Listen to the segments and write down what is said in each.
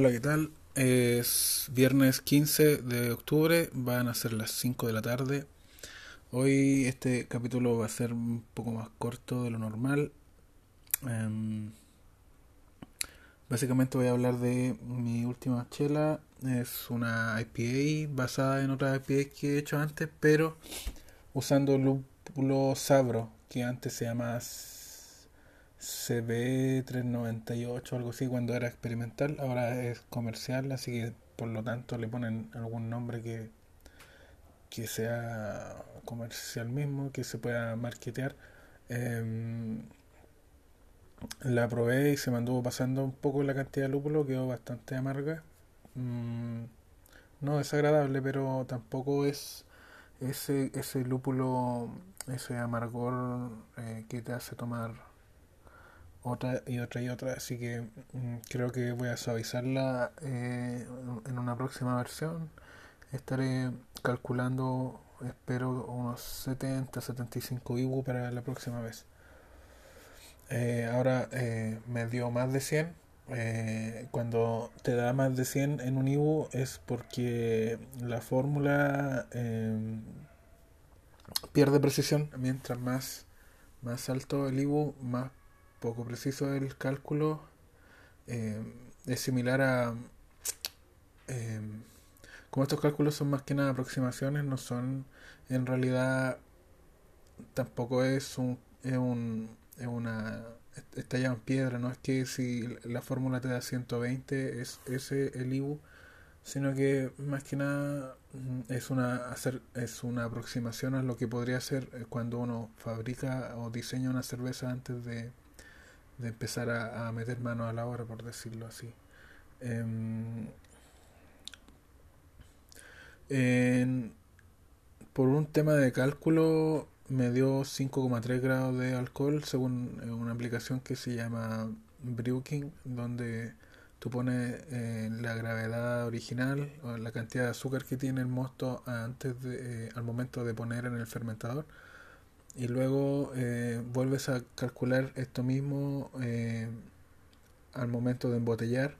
Hola, ¿qué tal? Es viernes 15 de octubre, van a ser las 5 de la tarde. Hoy este capítulo va a ser un poco más corto de lo normal. Em, básicamente voy a hablar de mi última chela. Es una IPA basada en otra IPA que he hecho antes, pero usando lúpulo sabro, que antes se llama CB398 algo así cuando era experimental, ahora es comercial, así que por lo tanto le ponen algún nombre que, que sea comercial mismo, que se pueda marketear. Em, la probé y se me pasando un poco la cantidad de lúpulo, quedó bastante amarga. Mm, no desagradable, pero tampoco es ese, ese lúpulo, ese amargor eh, que te hace tomar otra y otra y otra. Así que mm, creo que voy a suavizarla eh, en una próxima versión. Estaré calculando, espero, unos 70, 75 IBU para la próxima vez. Eh, ahora eh, me dio más de 100. Eh, cuando te da más de 100 en un IBU es porque la fórmula em, pierde precisión. Mientras más, más alto el IBU, más poco preciso el cálculo. Em, es similar a... Em, como estos cálculos son más que nada aproximaciones, no son en realidad tampoco es un, es un es una estallado en piedra, no es que si la fórmula te da 120 es ese el IBU, sino que más que nada mm, es una hacer es una aproximación a lo que podría ser eh, cuando uno fabrica o diseña una cerveza antes de, de empezar a, a, meter mano a la obra, por decirlo así. Eh, en, por un tema de cálculo me dio 5,3 grados de alcohol según eh, una aplicación que se llama Brewking, donde tú pones eh, la gravedad original o la cantidad de azúcar que tiene el mosto antes de, eh, al momento de poner en el fermentador y luego eh, vuelves a calcular esto mismo eh, al momento de embotellar.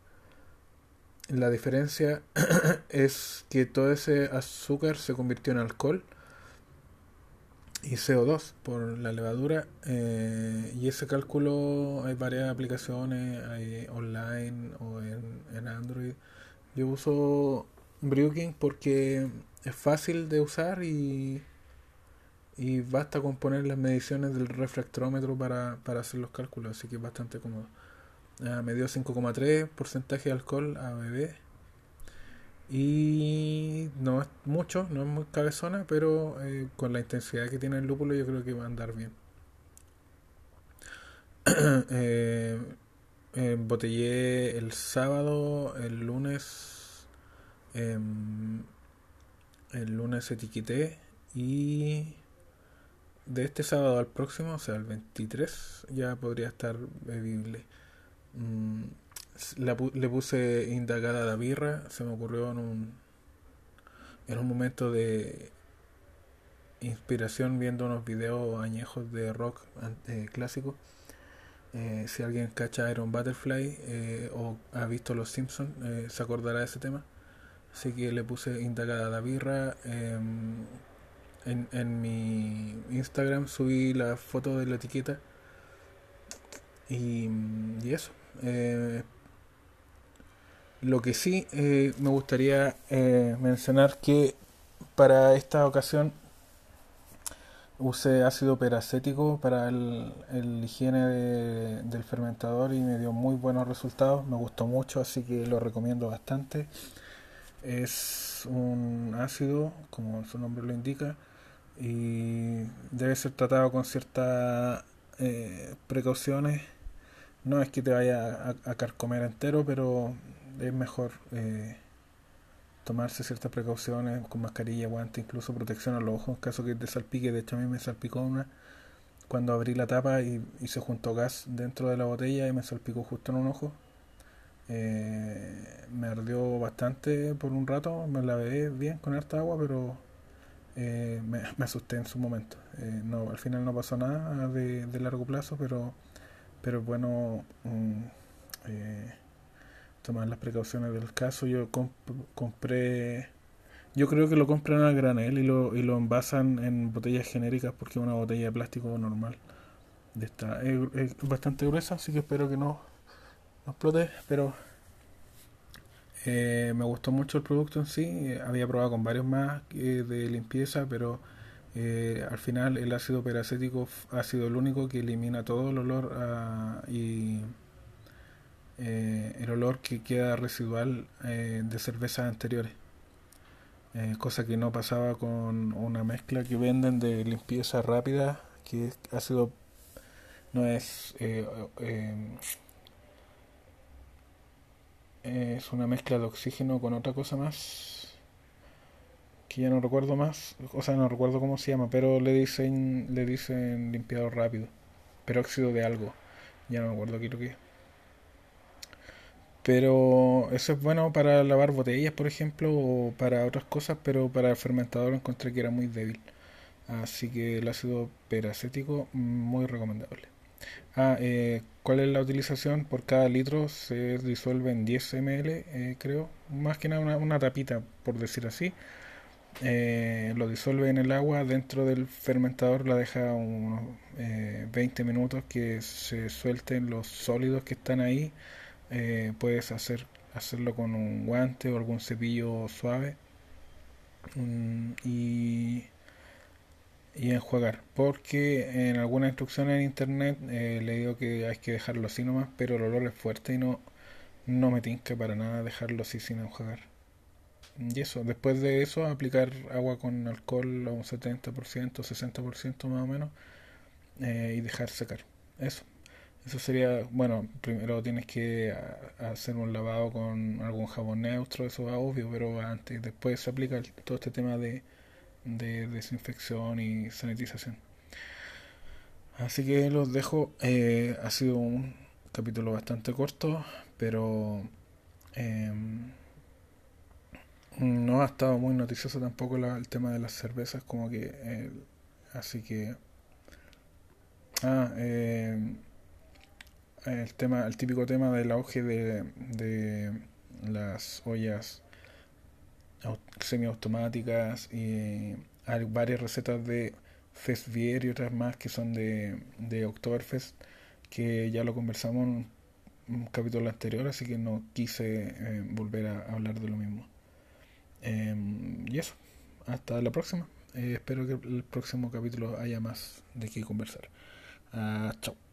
La diferencia es que todo ese azúcar se convirtió en alcohol y CO2 por la levadura eh, y ese cálculo hay varias aplicaciones online o en, en Android. Yo uso Brewking porque es fácil de usar y, y basta con poner las mediciones del refractómetro para, para hacer los cálculos así que es bastante cómodo uh, me dio 5,3 porcentaje de alcohol a bebé y no es mucho, no es muy cabezona, pero eh, con la intensidad que tiene el lúpulo yo creo que va a andar bien. eh, embotellé el sábado, el lunes, eh, el lunes etiqueté y de este sábado al próximo, o sea, el 23, ya podría estar bebible. Mm, le puse indagada a la birra, se me ocurrió en un, en un momento de inspiración viendo unos videos añejos de rock eh, clásico. Si alguien cacha Iron Butterfly eh, o ha visto Los Simpsons, eh, se acordará de ese tema. Así que le puse indagada la birra. En, en mi Instagram subí la foto de la etiqueta. Y, y eso. Eh, lo que sí eh, me gustaría eh, mencionar que para esta ocasión usé ácido peracético para el, el higiene de, del fermentador y me dio muy buenos resultados, me gustó mucho, así que lo recomiendo bastante. Es un ácido, como su nombre lo indica, y debe ser tratado con ciertas eh, precauciones. No es que te vaya a, carcomer entero, pero es mejor eh, tomarse ciertas precauciones con mascarilla, guante, incluso protección a los ojos en caso que te salpique. De hecho, a mí me salpicó una cuando abrí la tapa y, y se juntó gas dentro de la botella y me salpicó justo en un ojo. Eh, me ardió bastante por un rato, me lavé bien con harta agua, pero eh, me, me, asusté en su momento. Eh, no, al final no pasó nada de, de largo plazo, pero, pero bueno. Um, tomar las precauciones del caso. Yo compré, yo creo que lo compran a granel y lo, y lo envasan en botellas genéricas porque es una botella de plástico normal. De esta, es, bastante gruesa, así que espero que no, no explote, pero eh, me gustó mucho el producto en sí. había probado con varios más eh, de limpieza, pero eh, al final el ácido peracético ha sido el único que elimina todo el olor y el olor que queda residual de cervezas anteriores. cosa que no pasaba con una mezcla que venden de limpieza rápida, que ha sido no es es una mezcla de oxígeno con otra cosa más que ya no recuerdo más, o sea, no recuerdo cómo se llama, pero le dicen le dicen limpiador rápido, peróxido de algo, ya no me acuerdo aquí lo que. Pero eso es bueno para lavar botellas, por ejemplo, o para otras cosas, pero para el fermentador encontré que era muy débil. Así que el ácido peracético muy recomendable. Ah, eh, ¿cuál es la utilización? Por cada litro se disuelve en 10 ml, eh, creo. Más que nada una, tapita, por decir así. Eh, lo disuelve en el agua dentro del fermentador, la deja unos 20 minutos que se suelten los sólidos que están ahí. puedes hacer, hacerlo con un guante o algún cepillo suave. Mm, y y enjuagar. Porque en alguna instrucción en internet eh, le digo que hay que dejarlo así nomás, pero el olor es fuerte y no, no me tinca para nada dejarlo así sin enjuagar. Y eso, después de eso aplicar agua con alcohol a un 70%, 60% más o menos eh, y dejar secar. Eso. Eso sería, bueno, primero tienes que hacer un lavado con algún jabón neutro, eso va obvio, pero antes, después se aplica todo este tema de de desinfección y sanitización. Así que los dejo. Eh, ha sido un capítulo bastante corto, pero em, no ha estado muy noticioso tampoco el tema de las cervezas, como que eh, así que ah em, el tema el típico tema del auge de, de las ollas semiautomáticas y hay varias recetas de Festbier y otras más que son de, de Oktoberfest que ya lo conversamos en un capítulo anterior así que no quise eh, volver a hablar de lo mismo. Em, y eso hasta la próxima. Eh, espero que el próximo capítulo haya más de qué conversar. Uh, chao